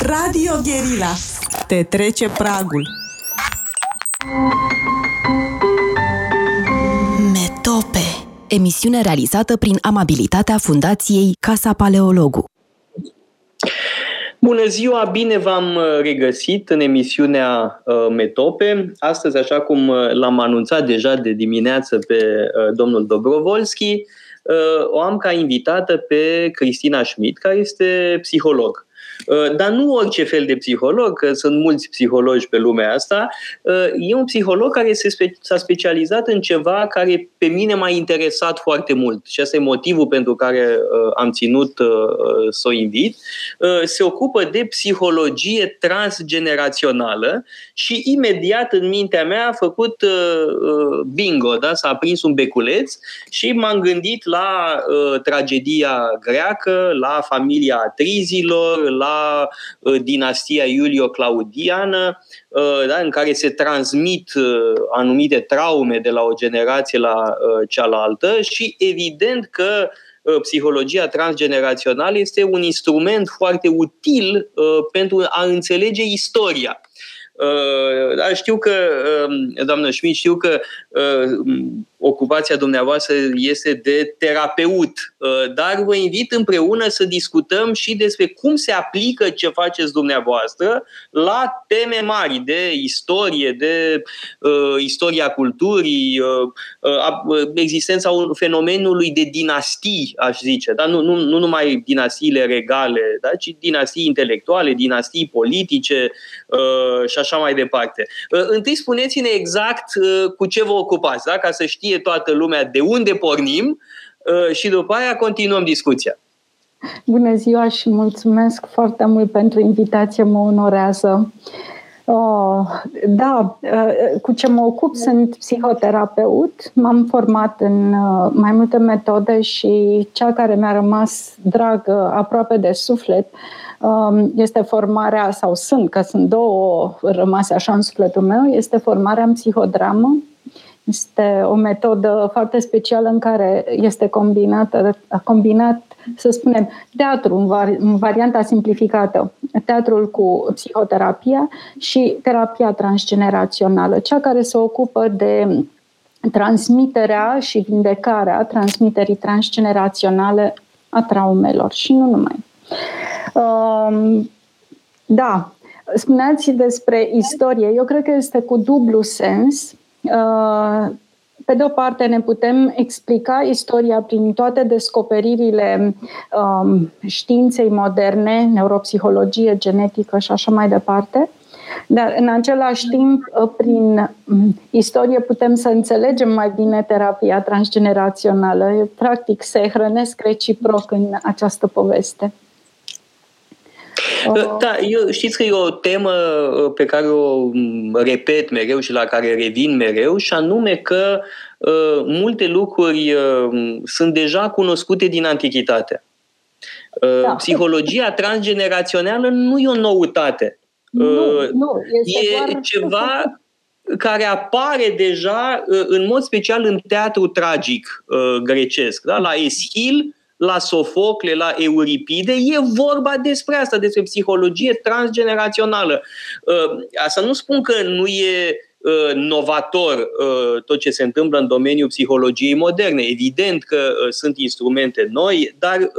Radio Guerilla. Te trece pragul. Metope. Emisiune realizată prin amabilitatea Fundației Casa Paleologu. Bună ziua, bine v-am uh, regăsit în emisiunea uh, Metope. Astăzi, așa cum uh, l-am anunțat deja de dimineață pe domnul Dobrovolski, o am ca invitată pe Cristina Schmidt, care este psiholog. Uh, dar nu orice fel de psiholog, că sunt mulți psihologi pe lumea asta, uh, e un psiholog care s-a specializat în ceva care pe mine m-a interesat foarte mult și asta e motivul pentru care uh, am ținut să o invit. Se ocupă de psihologie transgenerațională și imediat în mintea mea a făcut bingo, da? s-a prins un beculeț și m-am gândit la tragedia greacă, la familia Atrizilor, la uh, dinastia Iulio-Claudiană, uh, da, în care se transmit uh, anumite traume de la o generație la cealaltă și evident că psihologia transgenerațională este un instrument foarte util pentru a înțelege istoria. Da, știu că, doamnă Schmidt, știu că ocupația dumneavoastră este de terapeut, uh, dar vă invit împreună să discutăm și despre cum se aplică ce faceți dumneavoastră la teme mari de istorie, de uh, istoria culturii, uh, uh, existența fenomenului de dinastii, aș zice, dar nu, nu, nu numai dinastiile regale, da? ci dinastii intelectuale, dinastii politice uh, și așa mai departe. Uh, întâi spuneți-ne exact uh, cu ce vă ocupați, da? ca să știe știe toată lumea de unde pornim uh, și după aia continuăm discuția. Bună ziua și mulțumesc foarte mult pentru invitație, mă onorează. Oh, da, uh, cu ce mă ocup sunt psihoterapeut, m-am format în uh, mai multe metode și cea care mi-a rămas dragă aproape de suflet um, este formarea, sau sunt, că sunt două rămase așa în sufletul meu, este formarea în psihodramă este o metodă foarte specială în care este combinată, combinat, să spunem, teatru în, vari, în varianta simplificată, teatrul cu psihoterapia și terapia transgenerațională, cea care se ocupă de transmiterea și vindecarea transmiterii transgeneraționale a traumelor și nu numai. Um, da, spuneați despre istorie. Eu cred că este cu dublu sens Uh, pe de o parte, ne putem explica istoria prin toate descoperirile um, științei moderne, neuropsihologie, genetică și așa mai departe. Dar, în același timp, uh, prin um, istorie putem să înțelegem mai bine terapia transgenerațională. Practic, se hrănesc reciproc în această poveste. Uh, da, eu știți că e o temă uh, pe care o mm, repet mereu și la care revin mereu și anume că uh, multe lucruri uh, sunt deja cunoscute din antichitate. Uh, da. Psihologia transgenerațională nu e o noutate. Nu, uh, nu, este e doar... ceva care apare deja în mod special în teatru tragic grecesc. Da? La Eschil, la Sofocle, la Euripide, e vorba despre asta, despre psihologie transgenerațională. Uh, asta nu spun că nu e uh, novator uh, tot ce se întâmplă în domeniul psihologiei moderne. Evident că sunt instrumente noi, dar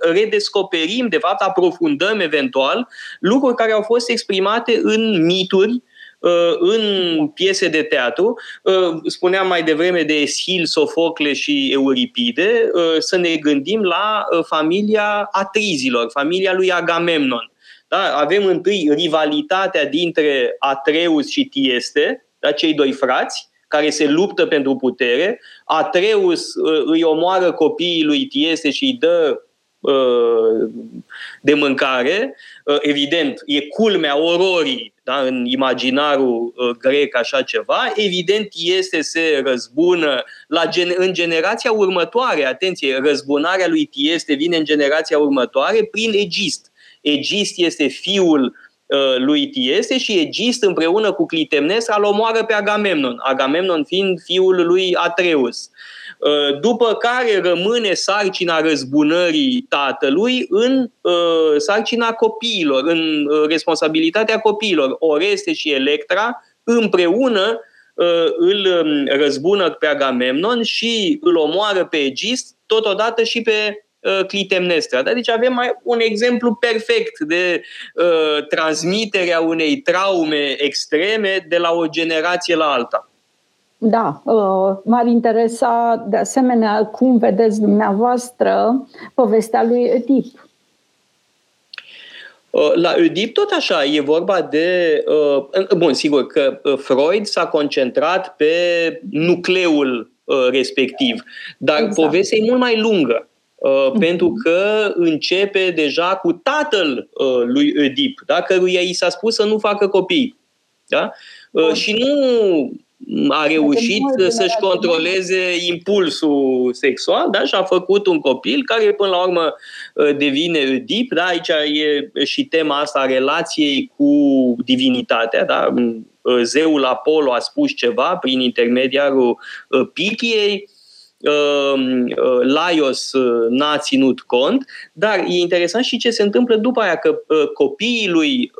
redescoperim, de fapt, aprofundăm eventual lucruri care au fost exprimate în mituri Uh, în piese de teatru, uh, spuneam mai devreme de Eschil, Sofocle și Euripide, uh, să ne gândim la familia Atrizilor, familia lui Agamemnon. Da? Avem întâi rivalitatea dintre Atreus și Tieste, da? cei doi frați, care se luptă pentru putere. Atreus îi omoară copiii lui Tieste și îi dă de mâncare. Evident, e culmea ororii da, în imaginarul uh, grec așa ceva, evident este se răzbună la gen- în generația următoare, atenție, răzbunarea lui Tieste vine în generația următoare prin Egist. Egist este fiul lui Tieste și Egist împreună cu Clitemnestra îl omoară pe Agamemnon, Agamemnon fiind fiul lui Atreus. După care rămâne sarcina răzbunării tatălui în sarcina copiilor, în responsabilitatea copiilor. Oreste și Electra împreună îl um, răzbună pe Agamemnon și îl omoară pe Egist, totodată și pe Uh, Clitemnestra. Da? Deci avem mai un exemplu perfect de uh, transmiterea unei traume extreme de la o generație la alta. Da, uh, m-ar interesa de asemenea cum vedeți dumneavoastră povestea lui Oedip. Uh, la Oedip tot așa, e vorba de... Uh, bun, sigur că Freud s-a concentrat pe nucleul respectiv, dar exact. povestea e mult mai lungă. Uh, mhm. pentru că începe deja cu tatăl uh, lui Oedip, da? căruia i s-a spus să nu facă copii. Da? Uh, și nu a reușit să-și controleze impulsul sexual da? și a făcut un copil care până la urmă devine Oedip. Da? Aici e și tema asta a relației cu divinitatea. Da? Zeul Apollo a spus ceva prin intermediarul Pichiei, Ehm, uh, Laios uh, n-a ținut cont, dar e interesant și ce se întâmplă după aia, că uh, copiii lui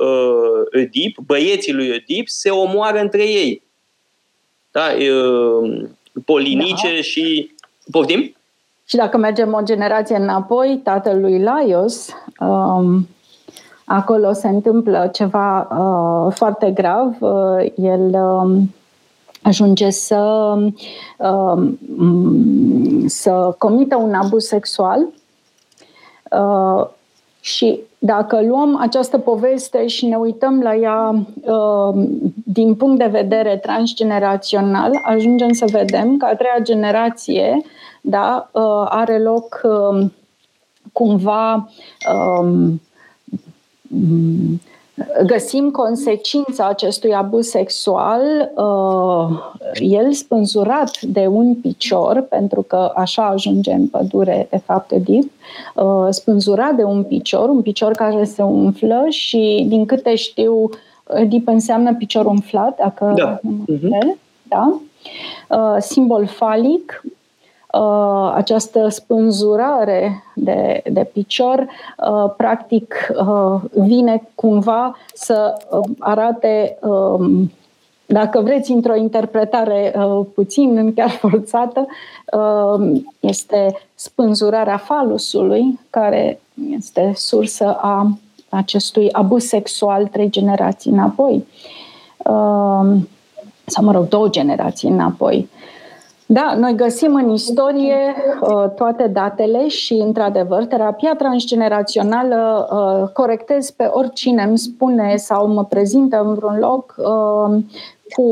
Oedip, băieții lui Oedip, se omoară între ei. Da? Polinice da. și... Poftim? Și dacă mergem o generație înapoi, tatăl lui Laios, um, acolo se întâmplă ceva uh, foarte grav. Uh, el um, ajunge să, um, să comită un abuz sexual uh, și dacă luăm această poveste și ne uităm la ea um, din punct de vedere transgenerațional, ajungem să vedem că a treia generație da, uh, are loc um, cumva găsim consecința acestui abuz sexual, uh, el spânzurat de un picior, pentru că așa ajunge în pădure, de fapt, Edip, uh, spânzurat de un picior, un picior care se umflă și, din câte știu, Edip înseamnă picior umflat, dacă da. Uh-huh. da? Uh, simbol falic, uh, această spânzurare de, de picior, uh, practic uh, vine cumva să uh, arate, uh, dacă vreți, într-o interpretare uh, puțin, chiar forțată, uh, este spânzurarea falusului, care este sursă a acestui abuz sexual trei generații înapoi. Uh, sau, mă rog, două generații înapoi. Da, noi găsim în istorie uh, toate datele și, într-adevăr, terapia transgenerațională uh, corectez pe oricine îmi spune sau mă prezintă în vreun loc uh, cu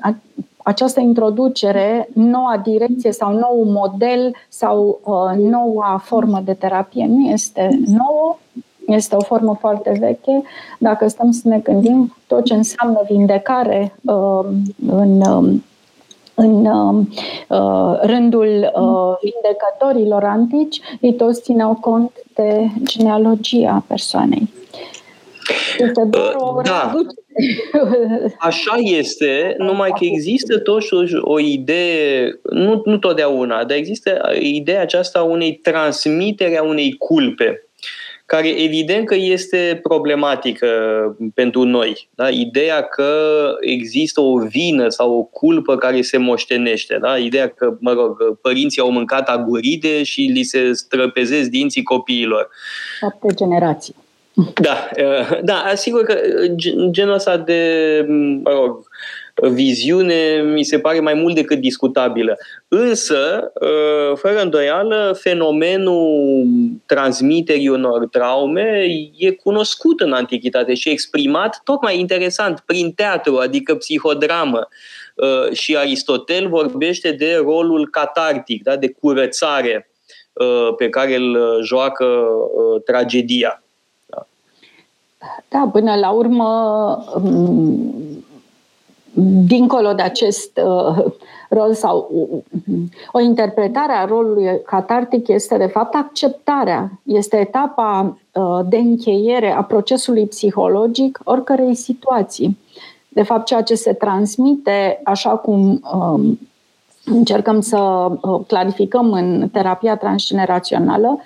a, această introducere, noua direcție sau nou model sau uh, noua formă de terapie. Nu este nouă, este o formă foarte veche. Dacă stăm să ne gândim tot ce înseamnă vindecare uh, în uh, în um, uh, rândul uh, vindecătorilor antici, ei toți țineau cont de genealogia persoanei. Este doar o uh, da. Așa este, numai că există totuși o idee, nu, nu totdeauna, dar există ideea aceasta unei transmitere a unei culpe care evident că este problematică pentru noi. Da? Ideea că există o vină sau o culpă care se moștenește. Da? Ideea că, mă rog, părinții au mâncat aguride și li se străpezesc dinții copiilor. Șapte generații. Da, da, asigur că genul ăsta de, mă rog, viziune mi se pare mai mult decât discutabilă. Însă, ă, fără îndoială, fenomenul transmiterii unor traume e cunoscut în antichitate și exprimat tocmai interesant prin teatru, adică psihodramă. Ă, și Aristotel vorbește de rolul catartic, da, de curățare ă, pe care îl joacă tragedia. Da, da până la urmă dincolo de acest uh, rol sau o interpretare a rolului catartic este de fapt acceptarea, este etapa de încheiere a procesului psihologic oricărei situații. De fapt, ceea ce se transmite, așa cum um, încercăm să uh, clarificăm în terapia transgenerațională,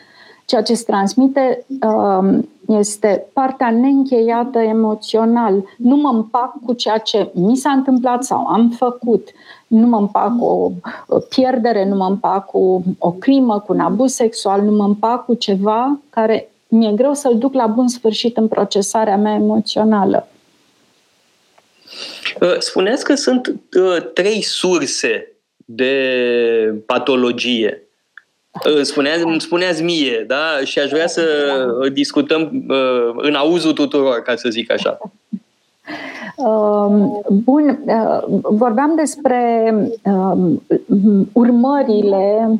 ceea ce se transmite um, este partea neîncheiată emoțional. Nu mă împac cu ceea ce mi s-a întâmplat sau am făcut. Nu mă împac cu o pierdere, nu mă împac cu o crimă, cu un abuz sexual, nu mă împac cu ceva care mi-e greu să-l duc la bun sfârșit în procesarea mea emoțională. Uh, spuneți că sunt uh, trei surse de patologie. Uh, spuneați, îmi spuneați mie, da? Și aș vrea să discutăm în auzul tuturor, ca să zic așa. Um, bun, vorbeam despre um, urmările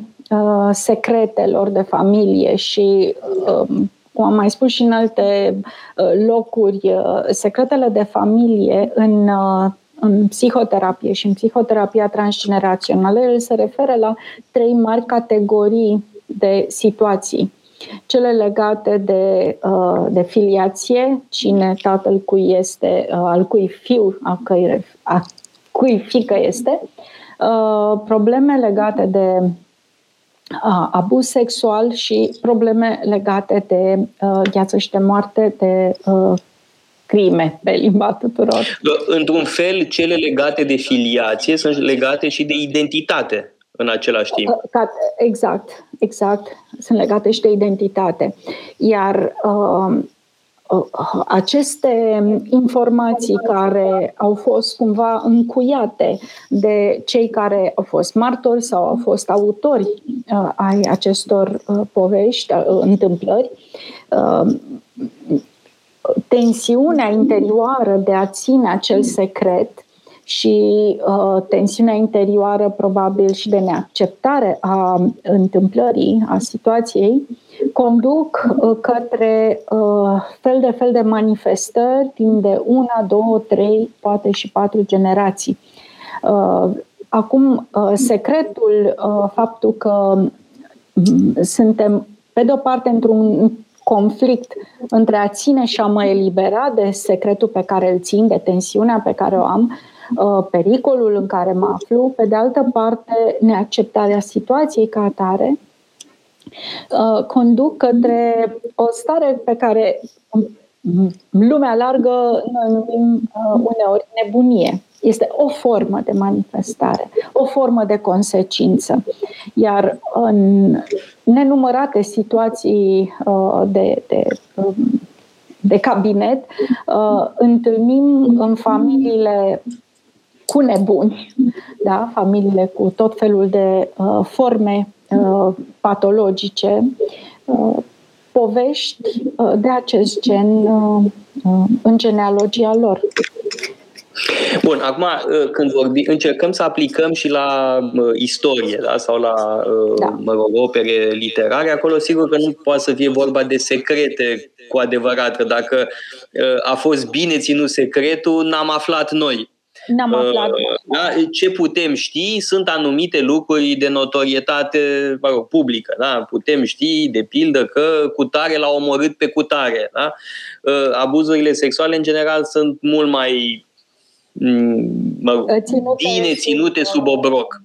secretelor de familie și um, cum am mai spus și în alte uh, locuri, uh, secretele de familie în, uh, în psihoterapie și în psihoterapia transgenerațională, el se referă la trei mari categorii de situații. Cele legate de, de filiație, cine tatăl cui este, al cui fiu, a cui, a cui fică este, probleme legate de abuz sexual și probleme legate de uh, gheață și de moarte, de uh, crime pe limba tuturor. Într-un fel, cele legate de filiație sunt legate și de identitate în același timp. Exact, exact. Sunt legate și de identitate. Iar uh, aceste informații care au fost cumva încuiate de cei care au fost martori sau au fost autori uh, ai acestor uh, povești, uh, întâmplări, tensiunea interioară de a ține acel secret și uh, tensiunea interioară probabil și de neacceptare a întâmplării, a situației, conduc uh, către uh, fel de fel de manifestări timp de una, două, trei, poate și patru generații. Uh, acum, secretul, faptul că mm, suntem, pe de-o parte, într-un conflict între a ține și a mă elibera de secretul pe care îl țin, de tensiunea pe care o am, pericolul în care mă aflu, pe de altă parte, neacceptarea situației ca atare, Uh, conduc către o stare pe care lumea largă noi numim uh, uneori nebunie. Este o formă de manifestare, o formă de consecință. Iar în nenumărate situații uh, de, de, um, de cabinet, întâlnim în familiile cu nebuni, da? familiile cu tot felul de forme Uh, patologice, uh, povești uh, de acest gen în genealogia lor. Bun, acum când vorbi, încercăm să aplicăm și la uh, istorie da? sau la da. mă rog, opere literare, acolo sigur că nu poate să fie vorba de secrete cu adevărat, că dacă uh, a fost bine ținut secretul, n-am aflat noi. N-am aflat. Uh, da? Ce putem ști sunt anumite lucruri de notorietate mă rog, publică. Da? Putem ști, de pildă, că cutare l-a omorât pe cutare. Da? Uh, abuzurile sexuale, în general, sunt mult mai mm, mă rog, ținute bine ținute sub obroc.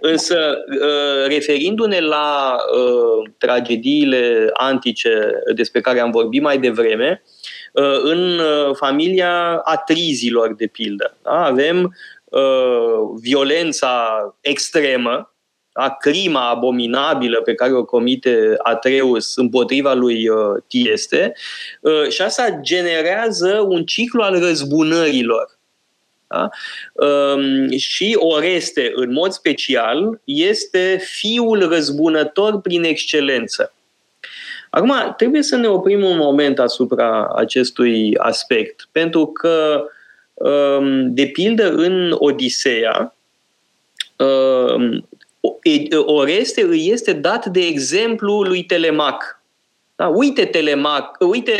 Însă, uh, referindu-ne la uh, tragediile antice despre care am vorbit mai devreme, Uh, în uh, familia atrizilor, de pildă. Da? Avem uh, violența extremă, da? crima abominabilă pe care o comite Atreus împotriva lui Tieste și asta generează un ciclu al răzbunărilor. Da? Um, și Oreste, în mod special, este fiul răzbunător prin excelență. Acum, trebuie să ne oprim un moment asupra acestui aspect, pentru că, um, de pildă, în Odiseea, um, Oreste îi este dat de exemplu lui Telemac. Da? Uite Telemac, uite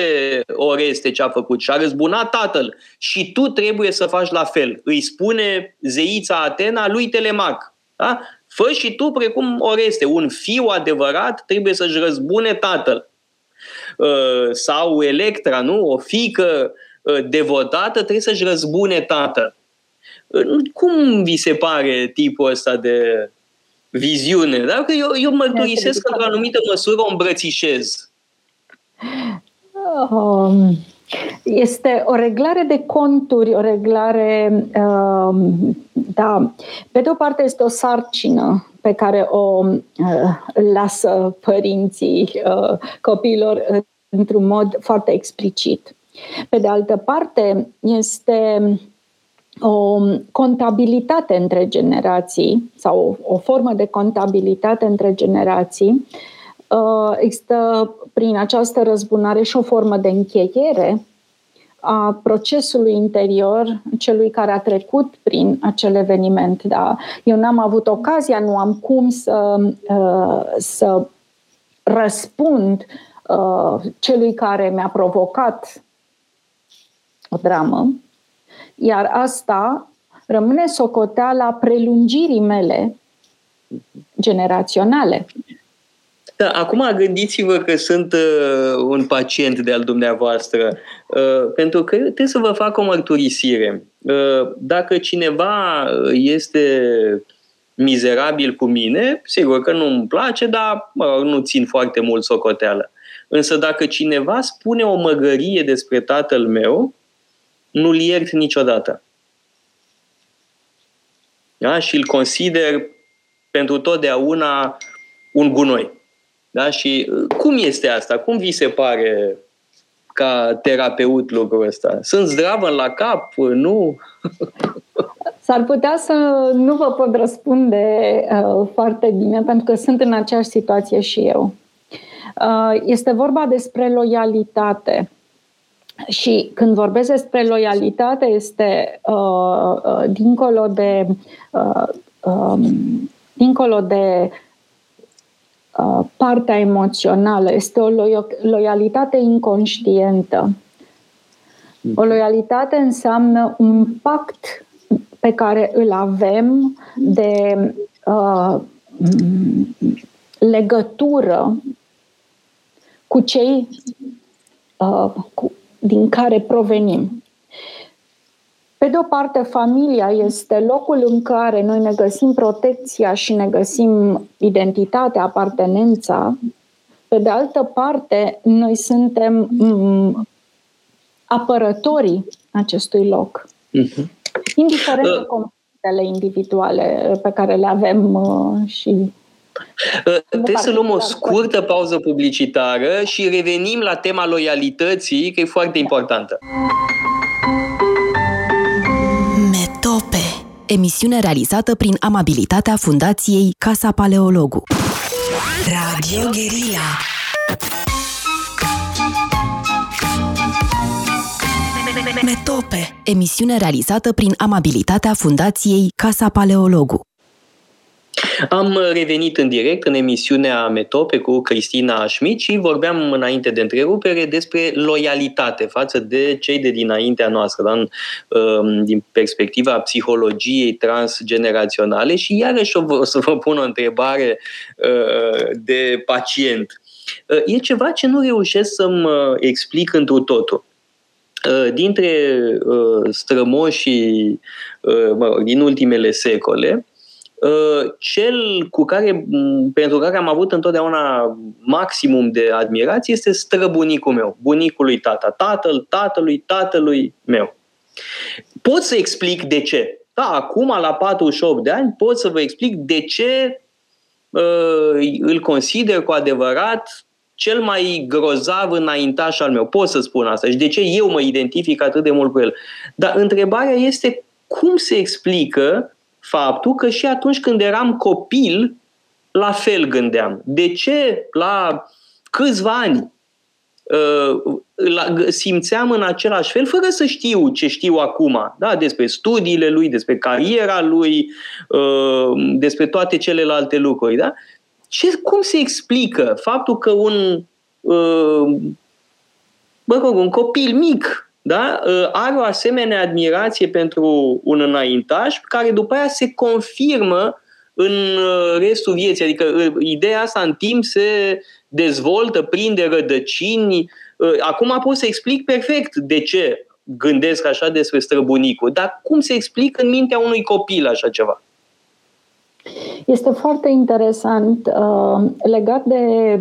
Oreste ce a făcut și a răzbunat tatăl și tu trebuie să faci la fel. Îi spune zeița Atena lui Telemac. Da? Fă și tu precum Oreste, un fiu adevărat trebuie să-și răzbune tatăl. Uh, sau Electra, nu? O fică uh, devotată trebuie să-și răzbune tatăl. Uh, cum vi se pare tipul ăsta de viziune? Da? Că eu, eu mărturisesc că într-o anumită măsură o îmbrățișez. Um, este o reglare de conturi, o reglare, um, da, pe de o parte este o sarcină pe care o uh, lasă părinții uh, copiilor uh, într-un mod foarte explicit. Pe de altă parte, este o contabilitate între generații sau o, o formă de contabilitate între generații. Există prin această răzbunare și o formă de încheiere a procesului interior celui care a trecut prin acel eveniment. Da? Eu n-am avut ocazia, nu am cum să, uh, să răspund uh, celui care mi-a provocat o dramă, iar asta rămâne socoteala prelungirii mele generaționale. Da, acum gândiți-vă că sunt uh, un pacient de al dumneavoastră, uh, pentru că trebuie să vă fac o mărturisire. Uh, dacă cineva este mizerabil cu mine, sigur că nu-mi place, dar mă, nu țin foarte mult socoteală. Însă dacă cineva spune o măgărie despre tatăl meu, nu-l iert niciodată. Da? Și îl consider pentru totdeauna un gunoi. Da? Și uh, cum este asta? Cum vi se pare ca terapeut lucrul ăsta? Sunt zdravă la cap? Nu? S-ar putea să nu vă pot răspunde uh, foarte bine, pentru că sunt în aceeași situație și eu. Uh, este vorba despre loialitate. Și când vorbesc despre loialitate, este uh, uh, dincolo de uh, um, dincolo de Uh, partea emoțională, este o loialitate inconștientă. O loialitate înseamnă un pact pe care îl avem de uh, legătură cu cei uh, cu, din care provenim. Pe de o parte, familia este locul în care noi ne găsim protecția și ne găsim identitatea, apartenența. Pe de altă parte, noi suntem mm, apărătorii acestui loc. Uh-huh. Indiferent uh. de conflictele individuale pe care le avem uh, și uh, Trebuie să luăm o scurtă pauză publicitară și revenim la tema loialității, că e foarte importantă. Emisiune realizată prin amabilitatea Fundației Casa Paleologu. Radio Guerilla. Metope, emisiune realizată prin amabilitatea Fundației Casa Paleologu. Am revenit în direct în emisiunea Metope cu Cristina Schmidt și vorbeam înainte de întrerupere despre loialitate față de cei de dinaintea noastră, da? Um, din perspectiva psihologiei transgeneraționale și iarăși o să vă pun o întrebare uh, de pacient. Uh, e ceva ce nu reușesc să-mi uh, explic întru totul dintre strămoșii mă rog, din ultimele secole, Uh, cel cu care, pentru care am avut întotdeauna maximum de admirație este străbunicul meu, bunicul lui tata, tatăl tatălui tatălui meu. Pot să explic de ce. Da, acum, la 48 de ani, pot să vă explic de ce uh, îl consider cu adevărat cel mai grozav înaintaș al meu. Pot să spun asta și de ce eu mă identific atât de mult cu el. Dar întrebarea este cum se explică faptul că și atunci când eram copil, la fel gândeam. De ce la câțiva ani uh, simțeam în același fel, fără să știu ce știu acum, da? despre studiile lui, despre cariera lui, uh, despre toate celelalte lucruri. Da? Ce, cum se explică faptul că un, uh, bă, rog, un copil mic da? Ă, are o asemenea admirație pentru un înaintaș care după aia se confirmă în uh, restul vieții. Adică uh, ideea asta în timp se dezvoltă, prinde rădăcini. Uh, acum pot să explic perfect de ce gândesc așa despre străbunicul, dar cum se explică în mintea unui copil așa ceva? Este foarte interesant uh, legat de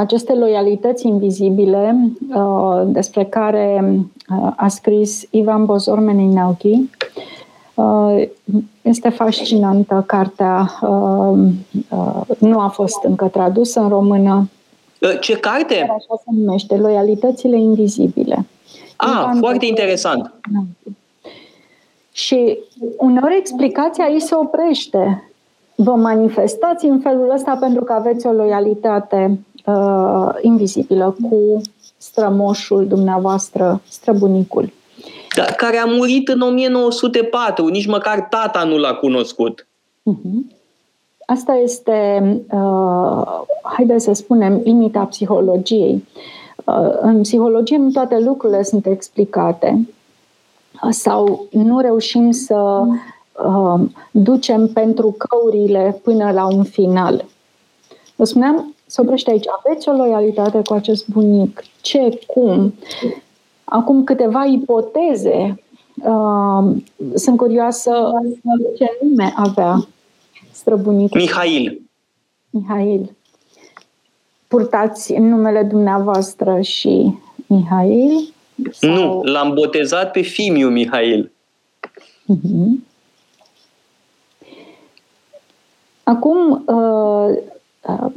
aceste loialități invizibile uh, despre care uh, a scris Ivan Bozor Meninauchi. Uh, este fascinantă cartea, uh, uh, nu a fost încă tradusă în română. Uh, ce carte? Așa se numește, Loialitățile invizibile. Ah, Ivan foarte Bozor interesant. Și uneori explicația ei se oprește vă manifestați în felul ăsta pentru că aveți o loialitate uh, invizibilă cu strămoșul dumneavoastră, străbunicul. Da, care a murit în 1904, nici măcar tata nu l-a cunoscut. Uh-huh. Asta este, uh, haideți să spunem, limita psihologiei. Uh, în psihologie nu toate lucrurile sunt explicate sau nu reușim să uh, ducem pentru căurile până la un final. Vă spuneam, se oprește aici. Aveți o loialitate cu acest bunic? Ce? Cum? Acum câteva ipoteze. Uh, sunt curioasă ce nume avea străbunicul. Mihail. Mihail. Purtați numele dumneavoastră și Mihail? Sau... Nu, l-am botezat pe Fimiu Mihail. Uh-huh. Acum, uh, uh,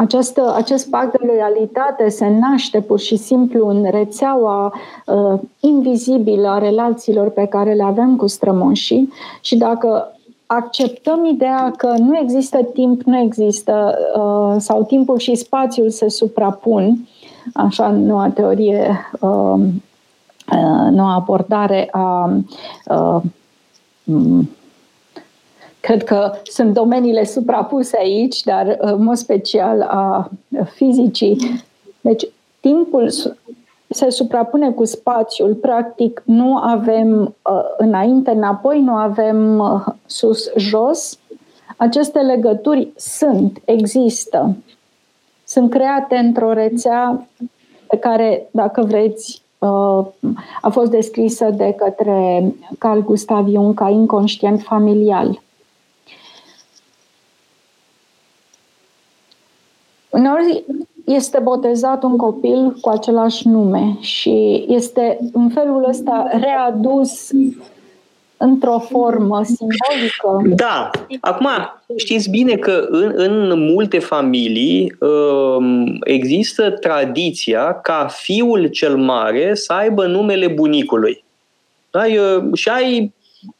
această, acest pact de loialitate se naște pur și simplu în rețeaua uh, invizibilă a relațiilor pe care le avem cu strămoșii și dacă acceptăm ideea că nu există timp, nu există, uh, sau timpul și spațiul se suprapun, așa noua teorie, uh, uh, noua abordare a uh, Cred că sunt domeniile suprapuse aici, dar uh, în mod special a fizicii. Deci, timpul se suprapune cu spațiul, practic nu avem uh, înainte, înapoi, nu avem uh, sus, jos. Aceste legături sunt, există, sunt create într-o rețea pe care, dacă vreți, a fost descrisă de către Carl Gustav Jung ca inconștient familial. Uneori este botezat un copil cu același nume și este în felul ăsta readus într-o formă simbolică. Da. Acum, știți bine că în, în multe familii um, există tradiția ca fiul cel mare să aibă numele bunicului. Da? Și ai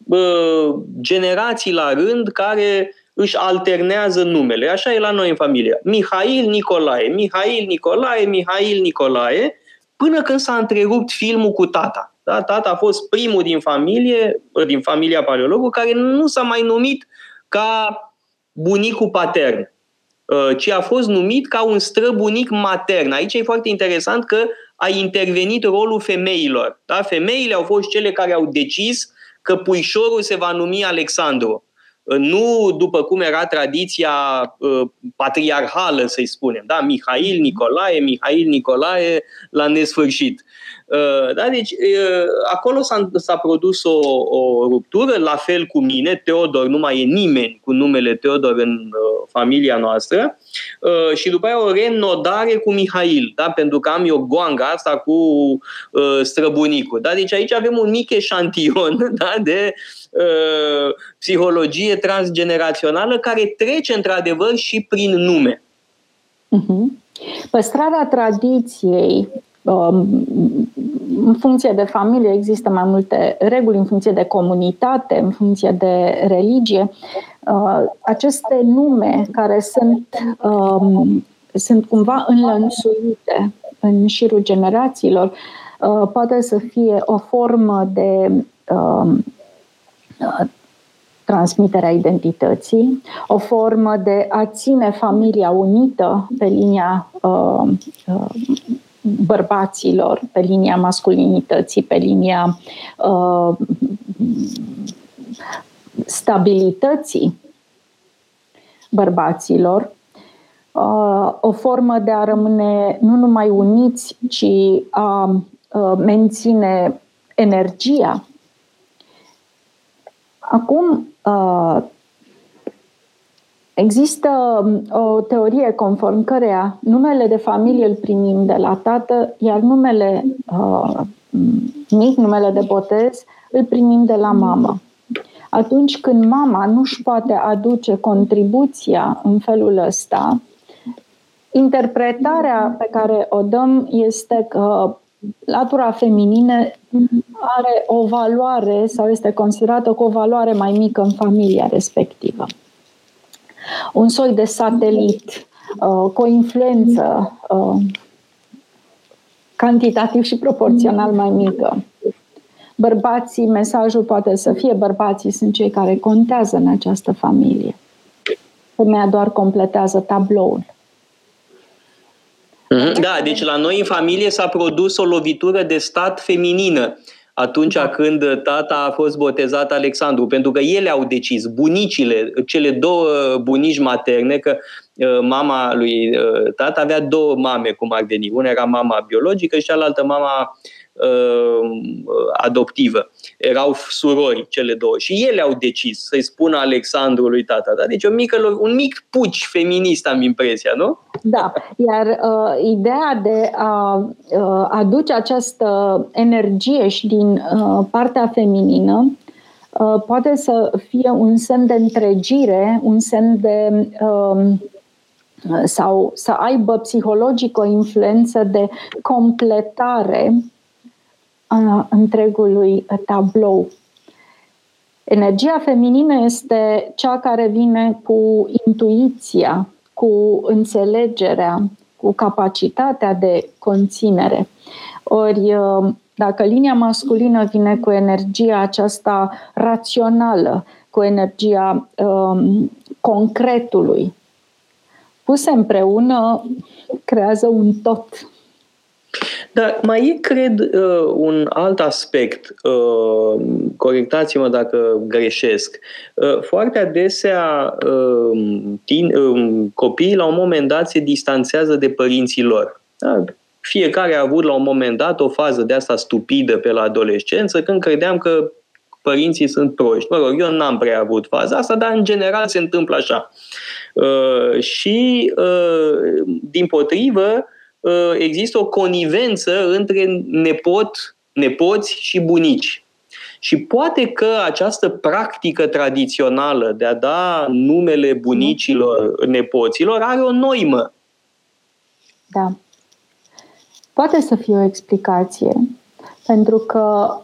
uh, generații la rând care își alternează numele. Așa e la noi în familie. Mihail Nicolae, Mihail Nicolae, Mihail Nicolae, până când s-a întrerupt filmul cu tata. Da? Tata a fost primul din familie, din familia paleologului, care nu s-a mai numit ca bunicul patern, uh, ci a fost numit ca un străbunic matern. Aici e foarte interesant că a intervenit rolul femeilor. Da? Femeile au fost cele care au decis că puișorul se va numi Alexandru nu după cum era tradiția uh, patriarhală, să-i spunem, da? Mihail, Nicolae, Mihail, Nicolae, la nesfârșit. Uh, da? Deci, uh, acolo s-a, s-a produs o, o ruptură, la fel cu mine, Teodor, nu mai e nimeni cu numele Teodor în uh, familia noastră, uh, și după aia o renodare cu Mihail, da? pentru că am eu goanga asta cu uh, străbunicul. Da? Deci aici avem un mic eșantion da? de uh, psihologie transgenerațională care trece într-adevăr și prin nume. Uh-huh. Păstrarea tradiției Um, în funcție de familie există mai multe reguli, în funcție de comunitate, în funcție de religie. Uh, aceste nume care sunt, um, sunt cumva înlănțuite în șirul generațiilor uh, poate să fie o formă de um, transmiterea identității, o formă de a ține familia unită pe linia uh, uh, bărbaților, pe linia masculinității, pe linia uh, stabilității bărbaților, o formă de a rămâne nu numai uniți, ci a menține energia. Acum, Există o teorie conform căreia numele de familie îl primim de la tată, iar numele uh, mic, numele de botez, îl primim de la mamă. Atunci când mama nu își poate aduce contribuția în felul ăsta, interpretarea pe care o dăm este că latura feminină are o valoare sau este considerată cu o valoare mai mică în familia respectivă. Un soi de satelit uh, cu o influență uh, cantitativ și proporțional mai mică. Bărbații, mesajul poate să fie, bărbații sunt cei care contează în această familie. Femeia doar completează tabloul. Mhm. Da, deci la noi în familie s-a produs o lovitură de stat feminină atunci da. când tata a fost botezat Alexandru, pentru că ele au decis, bunicile, cele două bunici materne, că uh, mama lui uh, tata avea două mame, cum ar veni. Una era mama biologică și cealaltă mama uh, adoptivă. Erau surori cele două și ele au decis să-i spună Alexandru lui tata. Da? Deci o mică, un mic puci feminist am impresia, nu? Da, iar uh, ideea de a uh, aduce această energie și din uh, partea feminină uh, poate să fie un semn de întregire, un semn de uh, sau să aibă psihologic o influență de completare a întregului tablou. Energia feminină este cea care vine cu intuiția, cu înțelegerea, cu capacitatea de conținere. Ori, uh, dacă linia masculină vine cu energia aceasta rațională, cu energia um, concretului, puse împreună, creează un tot. Dar mai e, cred, uh, un alt aspect, uh, corectați-mă dacă greșesc. Uh, foarte adesea copiii la un moment dat se distanțează de părinții lor. Da? Fiecare a avut la un moment dat o fază de asta stupidă pe la adolescență când credeam că părinții sunt proști. Mă rog, eu n-am prea avut faza asta, dar în general se întâmplă așa. Uh, și, uh, din potrivă, Uh, există o conivență între nepot, nepoți și bunici. Și poate că această practică tradițională de a da numele bunicilor nepoților are o noimă. Da. Poate să fie o explicație, pentru că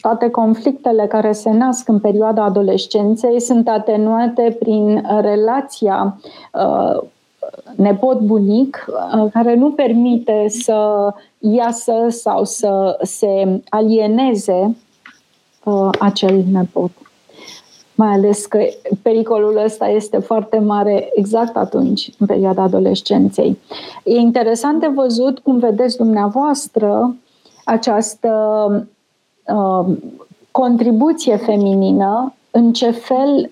toate conflictele care se nasc în perioada adolescenței sunt atenuate prin relația uh, nepot-bunic uh, care nu permite să iasă sau să se alieneze uh, acel nepot. Mai ales că pericolul ăsta este foarte mare exact atunci, în perioada adolescenței. E interesant de văzut cum vedeți dumneavoastră această uh, contribuție feminină, în ce fel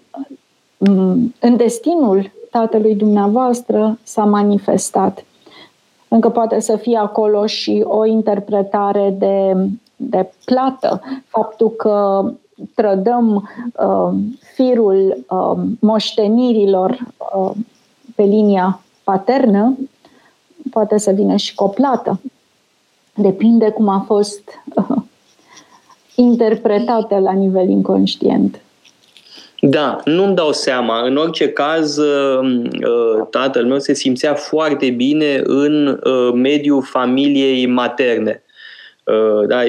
mm, în destinul Tatălui dumneavoastră s-a manifestat. Încă poate să fie acolo și o interpretare de, de plată, faptul că trădăm uh, firul uh, moștenirilor uh, pe linia paternă, poate să vină și cu o plată. Depinde cum a fost uh, interpretată la nivel inconștient. Da, nu-mi dau seama. În orice caz, uh, uh, tatăl meu se simțea foarte bine în uh, mediul familiei materne. Da,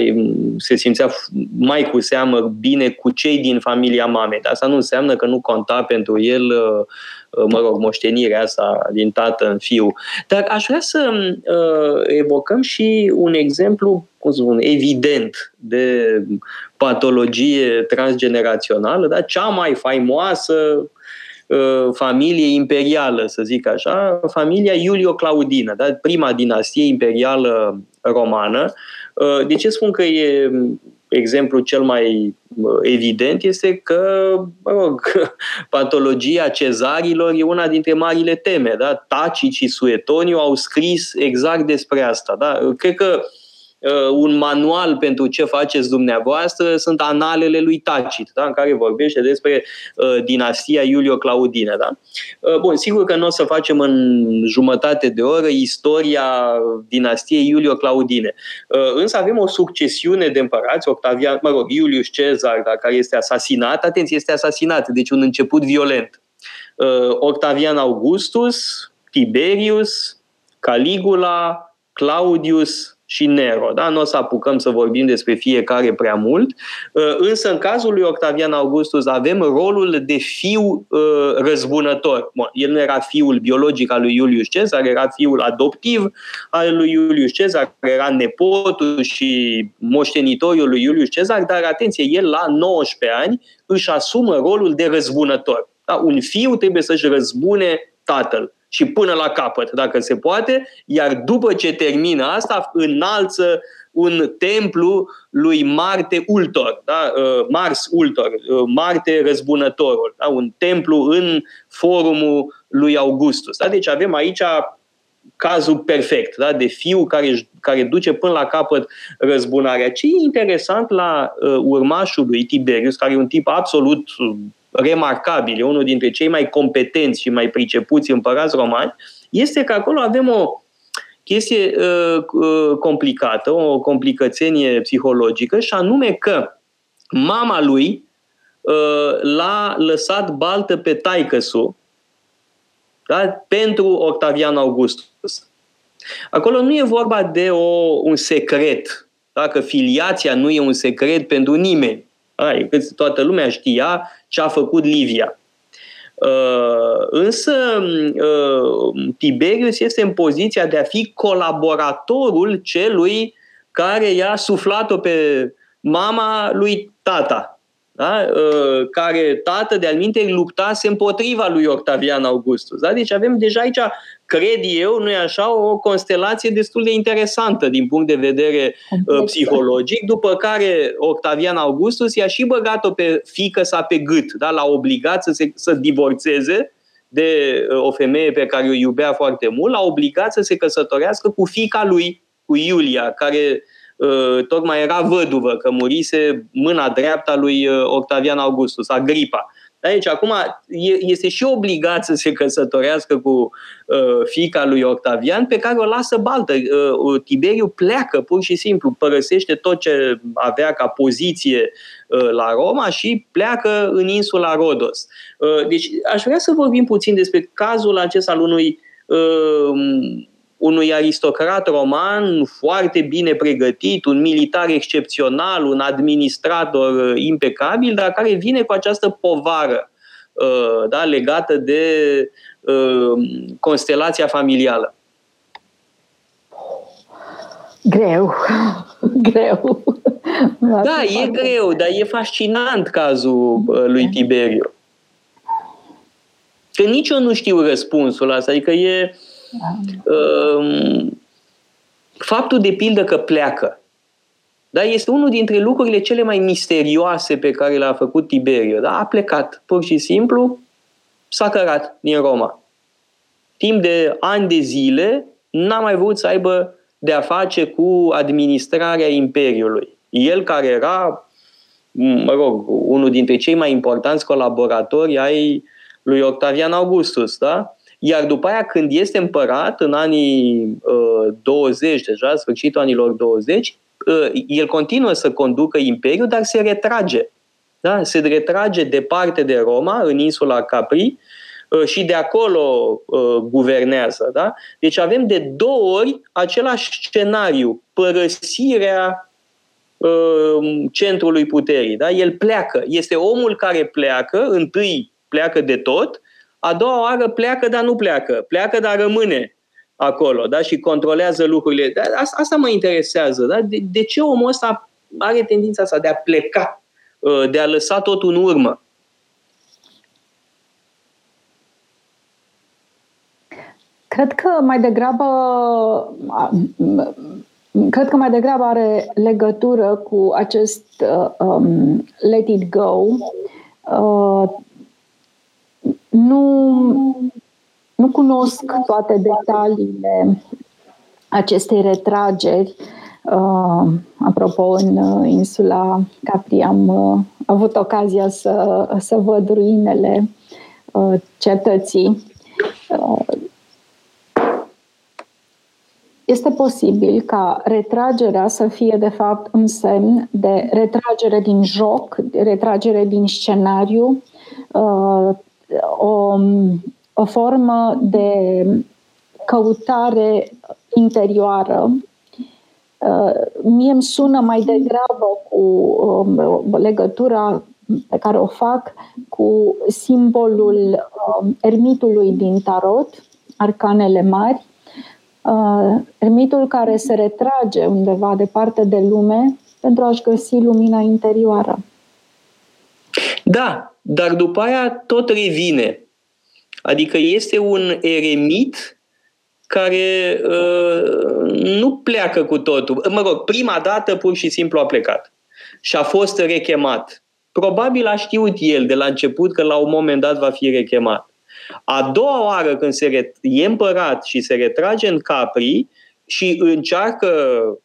se simțea mai cu seamă bine cu cei din familia mamei. Dar asta nu înseamnă că nu conta pentru el, mă rog, moștenirea asta din tată în fiu. Dar aș vrea să evocăm și un exemplu, cum să spun, evident de patologie transgenerațională, da? cea mai faimoasă uh, familie imperială, să zic așa, familia Iulio-Claudină, da? prima dinastie imperială romană. Uh, de ce spun că e exemplu cel mai evident este că, mă rog, patologia cezarilor e una dintre marile teme. Da? Tacici și Suetoniu au scris exact despre asta. Da? Cred că uh, un manual pentru ce faceți dumneavoastră sunt analele lui Tacit, da? în care vorbește despre uh, dinastia Iulio-Claudină. Da? Uh, bun, sigur că nu o să facem în jumătate de oră istoria dinastiei Iulio-Claudine, uh, însă avem o succesiune de împărați, Octavian, mă rog, Iulius Cezar, da, care este asasinat, atenție, este asasinat, deci un început violent. Uh, Octavian Augustus, Tiberius, Caligula, Claudius, și Nero. Da? Nu o să apucăm să vorbim despre fiecare prea mult, uh, însă în cazul lui Octavian Augustus avem rolul de fiu uh, răzbunător. El nu era fiul biologic al lui Iulius Cezar, era fiul adoptiv al lui Iulius Cezar, era nepotul și moștenitorul lui Iulius Cezar, dar atenție, el la 19 ani își asumă rolul de răzbunător. Da? Un fiu trebuie să-și răzbune tatăl și până la capăt, dacă se poate, iar după ce termină asta, înalță un templu lui Marte Ultor, da? Uh, Mars Ultor, uh, Marte Răzbunătorul, da? un templu în forumul lui Augustus. Da? Deci avem aici cazul perfect, da? de fiu care, care duce până la capăt răzbunarea. Ce e interesant la uh, urmașul lui Tiberius, care e un tip absolut remarcabil, e unul dintre cei mai competenți și mai pricepuți împărați romani, este că acolo avem o chestie uh, uh, complicată, o complicățenie psihologică, și anume că mama lui uh, l-a lăsat baltă pe taicăsu da? pentru Octavian Augustus. Acolo nu e vorba de o, un secret, dacă filiația nu e un secret pentru nimeni. Ai, toată lumea știa ce a făcut Livia. Uh, însă uh, Tiberius este în poziția de a fi colaboratorul celui care i-a suflat-o pe mama lui tata da? Uh, care tată de-al minte luptase împotriva lui Octavian Augustus. Da? Deci avem deja aici, cred eu, nu e așa, o constelație destul de interesantă din punct de vedere uh, psihologic, după care Octavian Augustus i-a și băgat-o pe fică sa pe gât, da? l-a obligat să, se, să divorțeze de uh, o femeie pe care o iubea foarte mult, l-a obligat să se căsătorească cu fica lui, cu Iulia, care Uh, tocmai era văduvă, că murise mâna dreapta lui uh, Octavian Augustus, Agripa. Deci acum este și obligat să se căsătorească cu uh, fica lui Octavian, pe care o lasă baltă. Uh, Tiberiu pleacă pur și simplu, părăsește tot ce avea ca poziție uh, la Roma și pleacă în insula Rodos. Uh, deci aș vrea să vorbim puțin despre cazul acesta al unui uh, unui aristocrat roman foarte bine pregătit, un militar excepțional, un administrator uh, impecabil, dar care vine cu această povară uh, da, legată de uh, constelația familială. Greu, greu. Da, e greu, dar e fascinant cazul lui Tiberiu. Că nici eu nu știu răspunsul ăsta, adică e, uh, Ehm, faptul de pildă că pleacă da? este unul dintre lucrurile cele mai misterioase pe care le-a făcut Tiberiu. Da? A plecat, pur și simplu, s-a cărat din Roma. Timp de ani de zile, n-a mai vrut să aibă de a face cu administrarea Imperiului. El care era, mă rog, unul dintre cei mai importanți colaboratori ai lui Octavian Augustus, da? Iar după aia, când este împărat, în anii uh, 20, deja, sfârșitul anilor 20, uh, el continuă să conducă imperiul, dar se retrage. Da? Se retrage departe de Roma, în insula Capri, uh, și de acolo uh, guvernează. Da? Deci avem de două ori același scenariu, părăsirea uh, centrului puterii. Da? El pleacă. Este omul care pleacă, întâi pleacă de tot, a doua oară pleacă, dar nu pleacă. Pleacă, dar rămâne acolo da? și controlează lucrurile. Asta, asta mă interesează. Da? De, de ce omul ăsta are tendința asta de a pleca, uh, de a lăsa tot în urmă? Cred că mai degrabă cred că mai degrabă are legătură cu acest uh, um, let it go. Uh, nu, nu cunosc toate detaliile acestei retrageri. Uh, apropo, în uh, insula Capri am uh, avut ocazia să, să văd ruinele uh, cetății. Uh, este posibil ca retragerea să fie, de fapt, un semn de retragere din joc, de retragere din scenariu, uh, o, o formă de căutare interioară. Uh, mie îmi sună mai degrabă cu um, legătura pe care o fac cu simbolul um, ermitului din tarot, arcanele mari, uh, ermitul care se retrage undeva departe de lume pentru a-și găsi lumina interioară. Da, dar după aia tot revine. Adică este un eremit care uh, nu pleacă cu totul. Mă rog, prima dată pur și simplu a plecat și a fost rechemat. Probabil a știut el de la început că la un moment dat va fi rechemat. A doua oară când se ret- e împărat și se retrage în Capri și încearcă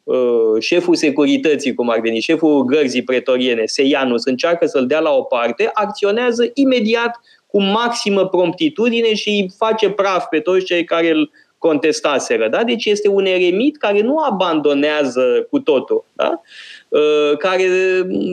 uh, șeful securității, cum ar veni, șeful gărzii pretoriene, Seianus, încearcă să-l dea la o parte, acționează imediat cu maximă promptitudine și îi face praf pe toți cei care îl contestaseră. Da? Deci este un eremit care nu abandonează cu totul. Da? Uh, care,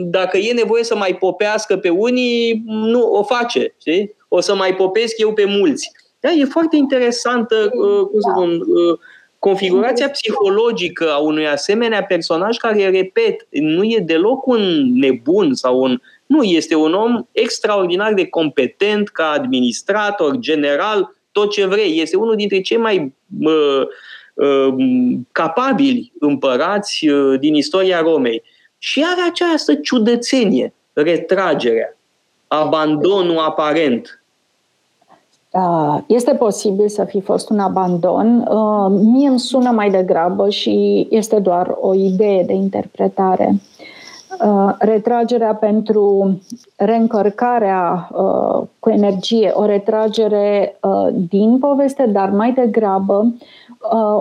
dacă e nevoie să mai popească pe unii, nu o face. Știi? O să mai popesc eu pe mulți. Da? E foarte interesantă, uh, cum să spun, uh, configurația psihologică a unui asemenea personaj care, repet, nu e deloc un nebun sau un. Nu, este un om extraordinar de competent ca administrator, general, tot ce vrei. Este unul dintre cei mai uh, uh, capabili împărați uh, din istoria Romei. Și are această ciudățenie, retragerea, abandonul aparent, este posibil să fi fost un abandon. Mie îmi sună mai degrabă și este doar o idee de interpretare. Retragerea pentru reîncărcarea cu energie, o retragere din poveste, dar mai degrabă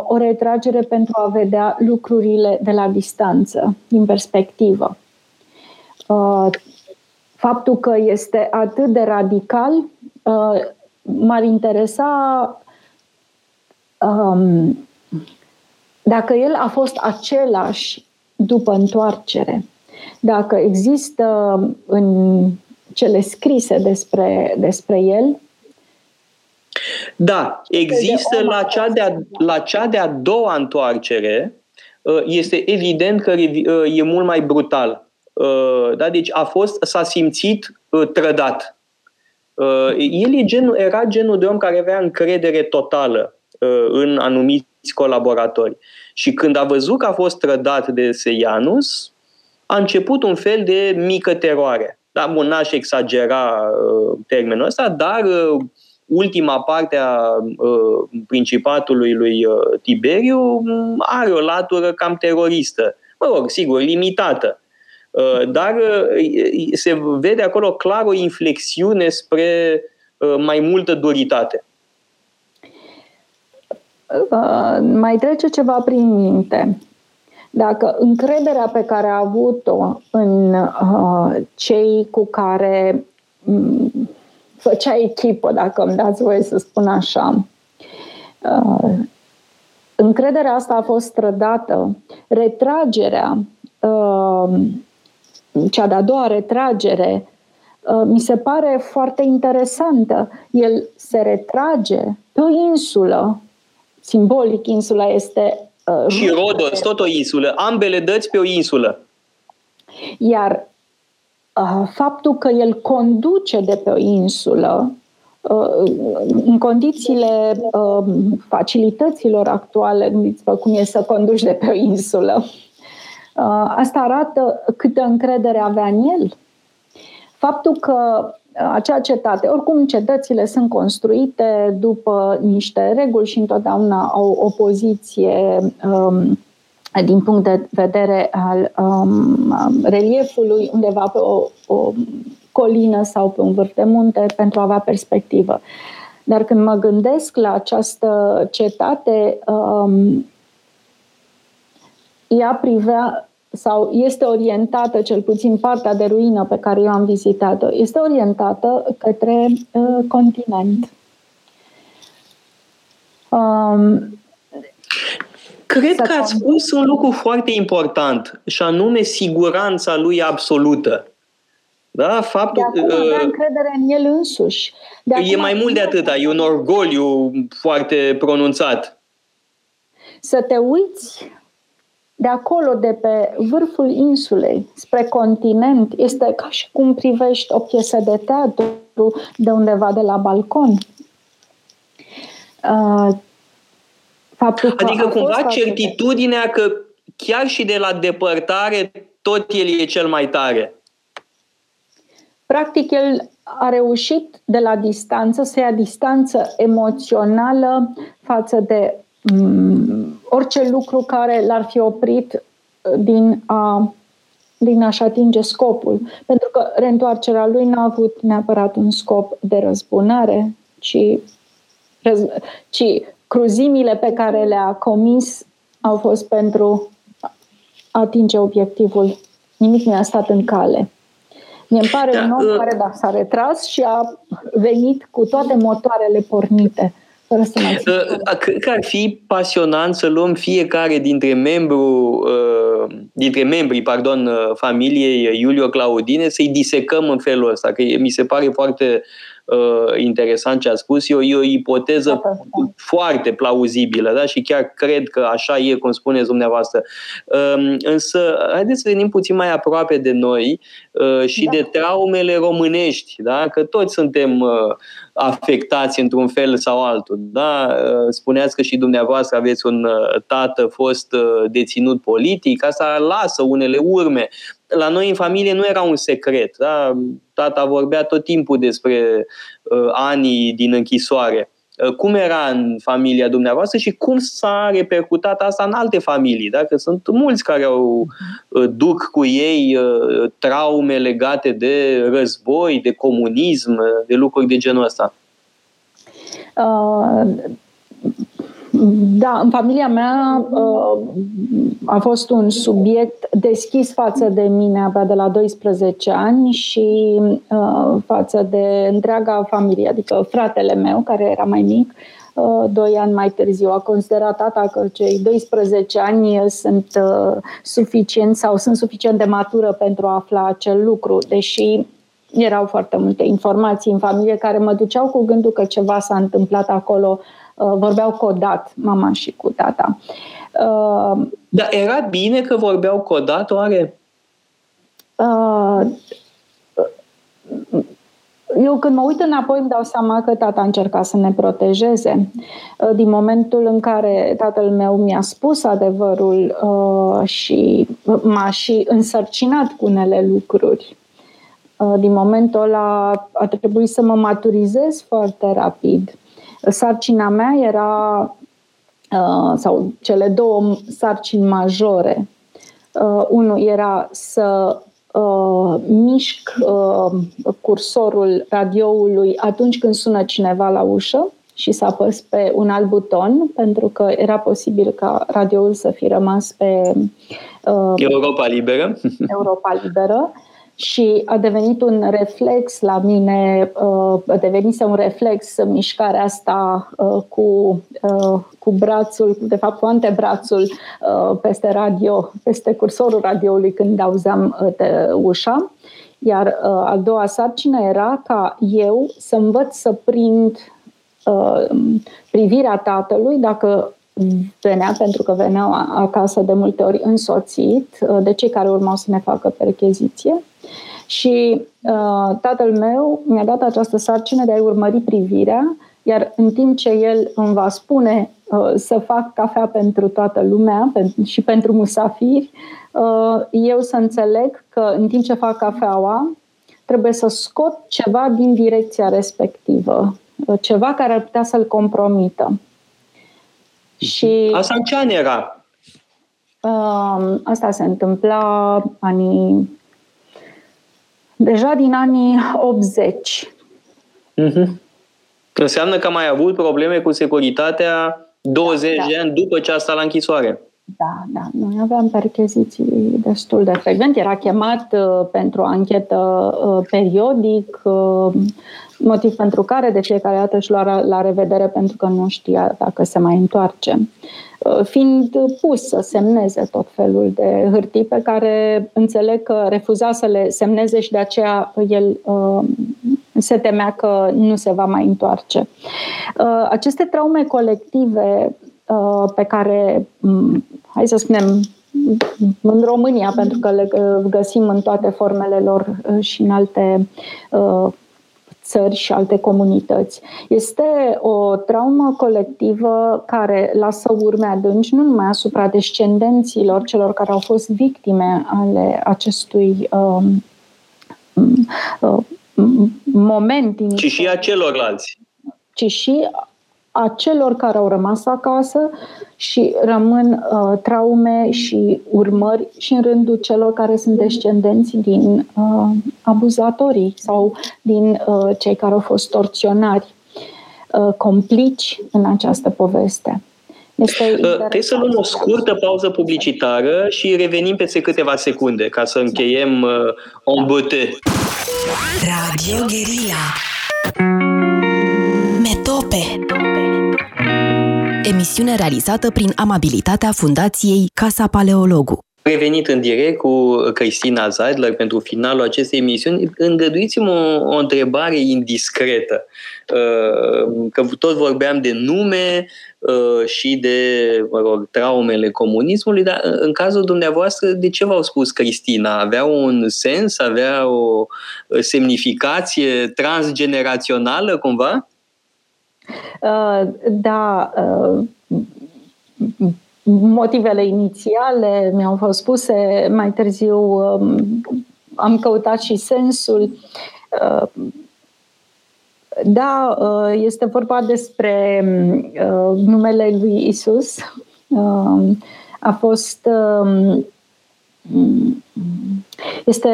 o retragere pentru a vedea lucrurile de la distanță, din perspectivă. Faptul că este atât de radical m-ar interesa um, dacă el a fost același după întoarcere, dacă există în cele scrise despre, despre el. Da, există la cea, de-a, la cea de-a doua întoarcere, uh, este evident că uh, e mult mai brutal. Uh, da? Deci a fost, s-a simțit trădat Uh, el e genul, era genul de om care avea încredere totală uh, în anumiți colaboratori. Și când a văzut că a fost trădat de Seianus, a început un fel de mică teroare. Da, bun, n-aș exagera uh, termenul ăsta, dar uh, ultima parte a uh, principatului lui uh, Tiberiu are o latură cam teroristă. Mă rog, sigur, limitată. Uh, dar uh, se vede acolo clar o inflexiune spre uh, mai multă duritate. Mai trece ceva prin minte. Dacă încrederea pe care a avut-o în cei cu care mm, făcea echipă, dacă îmi dați voie să spun așa, încrederea asta a fost trădată, retragerea cea de-a doua retragere, uh, mi se pare foarte interesantă. El se retrage pe o insulă, simbolic insula este... Uh, și Rodos, tot o insulă, ambele dăți pe o insulă. Iar uh, faptul că el conduce de pe o insulă, în condițiile facilităților actuale, gândiți-vă cum e să conduci de pe o insulă, Uh, asta arată câtă încredere avea în el. Faptul că uh, acea cetate, oricum cetățile sunt construite după niște reguli și întotdeauna au o poziție um, din punct de vedere al um, reliefului, undeva pe o, o colină sau pe un vârf de munte pentru a avea perspectivă. Dar când mă gândesc la această cetate, um, ea privea sau este orientată, cel puțin partea de ruină pe care eu am vizitat-o, este orientată către uh, continent. Um, Cred că ați spus un lucru foarte important, și anume siguranța lui absolută. Da, faptul de acum avea încredere în el însuși. De e mai mult de atâta, e un orgoliu foarte pronunțat. Să te uiți de acolo, de pe vârful insulei, spre continent, este ca și cum privești o piesă de teatru de undeva de la balcon. Uh, faptul că adică cumva certitudinea că chiar și de la depărtare tot el e cel mai tare. Practic, el a reușit de la distanță să ia distanță emoțională față de um, orice lucru care l-ar fi oprit uh, din a din a-și atinge scopul. Pentru că reîntoarcerea lui n-a avut neapărat un scop de răzbunare, ci, ci cruzimile pe care le-a comis au fost pentru a atinge obiectivul. Nimic nu a stat în cale. Mi-e pare da, un om uh, care da, s-a retras și a venit cu toate motoarele pornite. Fără să mai uh, Cred că ar fi pasionant să luăm fiecare dintre membru, uh, dintre membrii, pardon, uh, familiei Iulio Claudine, să-i disecăm în felul ăsta, că mi se pare foarte uh, interesant ce a spus, e o, e o ipoteză da, da. foarte plauzibilă da? și chiar cred că așa e, cum spuneți dumneavoastră. Uh, însă, haideți să venim puțin mai aproape de noi uh, și da. de traumele românești, da? că toți suntem uh, afectați într-un fel sau altul. Da? Uh, spuneați că și dumneavoastră aveți un uh, tată fost uh, deținut politic, asta lasă unele urme la noi în familie nu era un secret. Da? Tata vorbea tot timpul despre uh, anii din închisoare. Uh, cum era în familia dumneavoastră și cum s-a repercutat asta în alte familii? Da? Că sunt mulți care au uh, duc cu ei uh, traume legate de război, de comunism, uh, de lucruri de genul ăsta. Uh, da, în familia mea uh, a fost un subiect deschis față de mine abia de la 12 ani și uh, față de întreaga familie, adică fratele meu, care era mai mic, uh, doi ani mai târziu. A considerat tata că cei 12 ani sunt uh, suficient sau sunt suficient de matură pentru a afla acel lucru, deși erau foarte multe informații în familie care mă duceau cu gândul că ceva s-a întâmplat acolo uh, Uh, vorbeau codat, mama și cu tata. Uh, Dar era bine că vorbeau codat, oare? Uh, eu când mă uit înapoi îmi dau seama că tata încerca să ne protejeze. Din momentul în care tatăl meu mi-a spus adevărul și m-a și însărcinat cu unele lucruri, din momentul ăla a trebuit să mă maturizez foarte rapid sarcina mea era, uh, sau cele două sarcini majore. Uh, unul era să uh, mișc cursorul radioului atunci când sună cineva la ușă și să apăs pe un alt buton, pentru că era posibil ca radioul să fi rămas pe Europa Liberă. Europa Liberă și a devenit un reflex la mine, uh, a devenise un reflex mișcarea asta uh, cu, uh, cu brațul, de fapt cu antebrațul peste radio, peste cursorul radioului când auzeam ușa. Iar a doua sarcină era ca eu să învăț să prind privirea tatălui dacă venea, pentru că veneau acasă de multe ori însoțit de cei care urmau să ne facă percheziție și uh, tatăl meu mi-a dat această sarcină de a-i urmări privirea, iar în timp ce el îmi va spune uh, să fac cafea pentru toată lumea și pentru musafiri, uh, eu să înțeleg că în timp ce fac cafeaua, trebuie să scot ceva din direcția respectivă, uh, ceva care ar putea să-l compromită. Și... Asta în ce an era? Um, asta se întâmpla anii deja din anii 80. Mm-hmm. Înseamnă că am mai avut probleme cu securitatea 20 da, da. de ani după ce a stat la închisoare. Da, da. Noi aveam percheziții destul de frecvent. Era chemat uh, pentru o anchetă uh, periodic, uh, motiv pentru care de fiecare dată își lua la revedere pentru că nu știa dacă se mai întoarce. Uh, fiind pus să semneze tot felul de hârtii pe care înțeleg că refuza să le semneze și de aceea el uh, se temea că nu se va mai întoarce. Uh, aceste traume colective pe care, um, hai să spunem, în România, pentru că le găsim în toate formele lor și în alte țări și alte comunități. Este o traumă colectivă care lasă urme adânci nu numai asupra descendenților, celor care au fost victime ale acestui um, uh, moment. Ci și a celorlalți. Ci și a celor care au rămas acasă și rămân uh, traume și urmări și în rândul celor care sunt descendenți din uh, abuzatorii sau din uh, cei care au fost torționari, uh, complici în această poveste. Este uh, Trebuie să luăm o scurtă pauză publicitară și revenim peste câteva secunde ca să încheiem uh, on da. Radio Guerilla Metope Emisiune realizată prin amabilitatea Fundației Casa Paleologu. Revenit în direct cu Cristina Zeidler pentru finalul acestei emisiuni. Îngăduiți-mi o, o întrebare indiscretă. Uh, că tot vorbeam de nume uh, și de mă rog, traumele comunismului, dar în cazul dumneavoastră, de ce v-au spus Cristina? Avea un sens? Avea o semnificație transgenerațională cumva? Uh, da, uh, motivele inițiale mi-au fost spuse, mai târziu um, am căutat și sensul. Uh, da, este vorba despre numele lui Isus. A fost um, este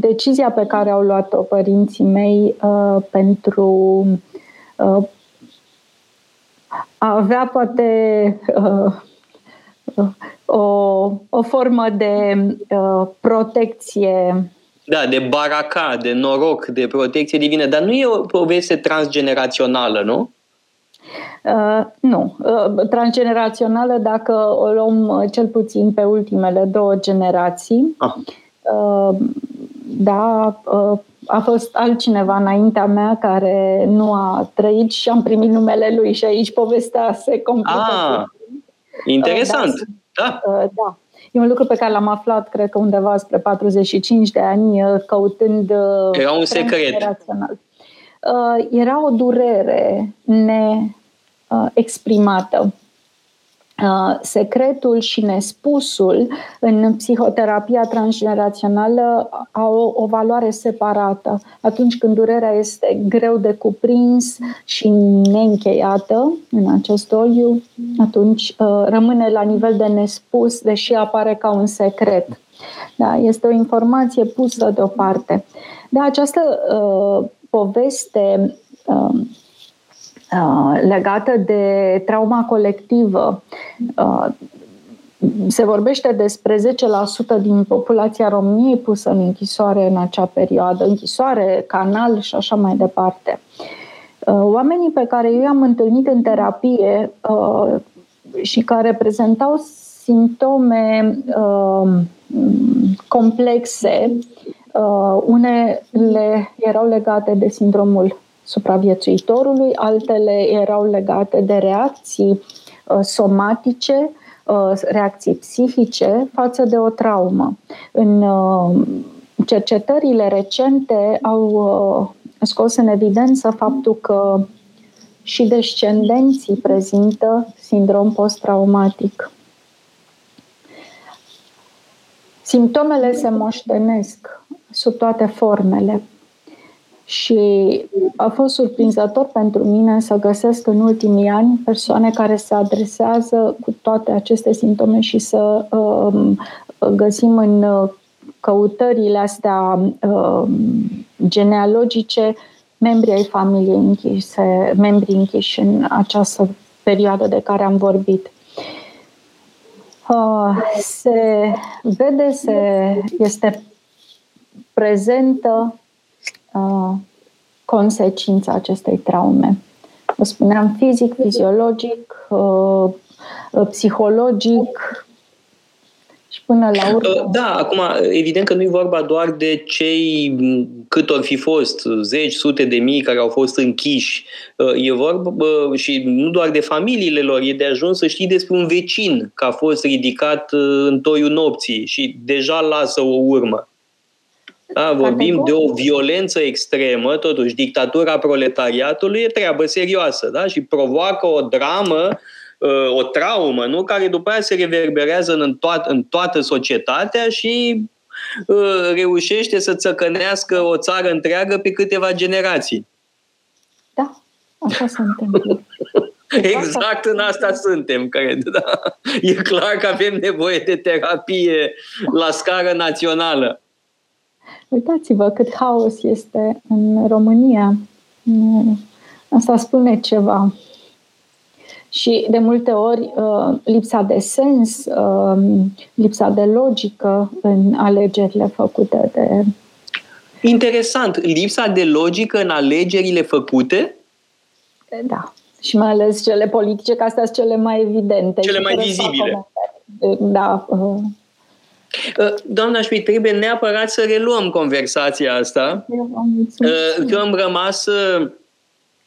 decizia pe care au luat-o părinții mei pentru uh, avea poate uh, o, o formă de uh, protecție. Da, de baraca, de noroc, de protecție divină, dar nu e o poveste transgenerațională, nu? Uh, nu. Uh, transgenerațională dacă o luăm uh, cel puțin pe ultimele două generații. Ah. Uh, da, uh, a fost altcineva înaintea mea care nu a trăit și am primit numele lui și aici povestea se complică. Ah, interesant. Da, da. da. E un lucru pe care l-am aflat, cred că undeva spre 45 de ani, căutând... Era un secret. Era o durere neexprimată Uh, secretul și nespusul în psihoterapia transgenerațională au o valoare separată. Atunci când durerea este greu de cuprins și neîncheiată în acest oliu, atunci uh, rămâne la nivel de nespus, deși apare ca un secret. Da, este o informație pusă deoparte. De această uh, poveste uh, Uh, legată de trauma colectivă. Uh, se vorbește despre 10% din populația României pusă în închisoare în acea perioadă, închisoare, canal și așa mai departe. Uh, oamenii pe care eu i-am întâlnit în terapie și care prezentau simptome complexe, unele erau legate de sindromul supraviețuitorului, altele erau legate de reacții uh, somatice, uh, reacții psihice față de o traumă. În uh, cercetările recente au scos în evidență faptul că și descendenții prezintă sindrom post-traumatic. Simptomele se moștenesc sub toate formele și a fost surprinzător pentru mine să găsesc în ultimii ani persoane care se adresează cu toate aceste simptome și să uh, găsim în căutările astea uh, genealogice membrii ai familiei închise, membrii închiși în această perioadă de care am vorbit. Uh, se vede, se este prezentă uh, consecința acestei traume. Vă spuneam fizic, fiziologic, uh, psihologic, și până la urmă... Uh, da, acum, evident că nu e vorba doar de cei cât ori fi fost, zeci, sute de mii care au fost închiși. Uh, e vorba și nu doar de familiile lor, e de ajuns să știi despre un vecin că a fost ridicat uh, în toiul nopții și deja lasă o urmă. Da, vorbim de o violență extremă, totuși dictatura proletariatului e treabă serioasă da? și provoacă o dramă uh, uh, o traumă, nu? care după aia se reverberează în, toat, în toată societatea și uh, reușește să țăcănească o țară întreagă pe câteva generații. Da, așa se întâmplă. Exact în asta suntem, cred. Da. E clar că avem nevoie de terapie la scară națională. Uitați-vă cât haos este în România. Asta spune ceva. Și de multe ori uh, lipsa de sens, um, lipsa de logică în alegerile făcute de. Interesant. Lipsa de logică în alegerile făcute? Da. Și mai ales cele politice, că astea sunt cele mai evidente. Cele mai vizibile. Da. Uh. Uh, doamna Schmidt, trebuie neapărat să reluăm conversația asta. Că am rămas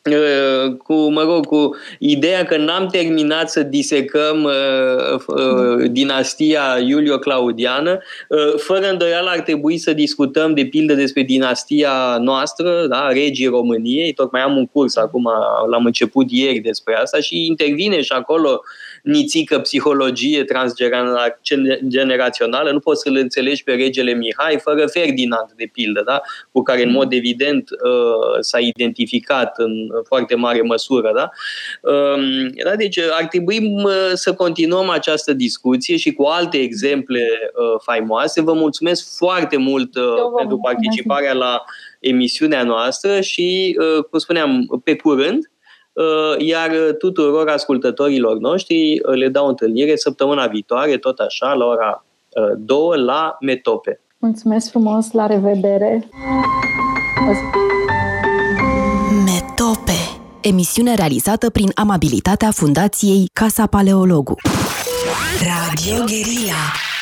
Uh, cu, mă rog, cu ideea că n-am terminat să disecăm uh, uh, dinastia Iulio-Claudiană, uh, fără îndoială ar trebui să discutăm de pildă despre dinastia noastră, da, regii României, tocmai am un curs acum, l-am început ieri despre asta și intervine și acolo nițică psihologie transgenerațională, nu poți să-l înțelegi pe regele Mihai fără Ferdinand, de pildă, da? cu care în mod evident uh, s-a identificat în foarte mare măsură. Da? Um, da? Deci ar trebui să continuăm această discuție și cu alte exemple uh, faimoase. Vă mulțumesc foarte mult uh, pentru participarea la emisiunea noastră și, cum spuneam, pe curând, Uh, iar tuturor ascultătorilor noștri uh, le dau întâlnire săptămâna viitoare, tot așa, la ora 2 uh, la Metope. Mulțumesc frumos, la revedere! Metope Emisiune realizată prin amabilitatea Fundației Casa Paleologu. Radio Guerilla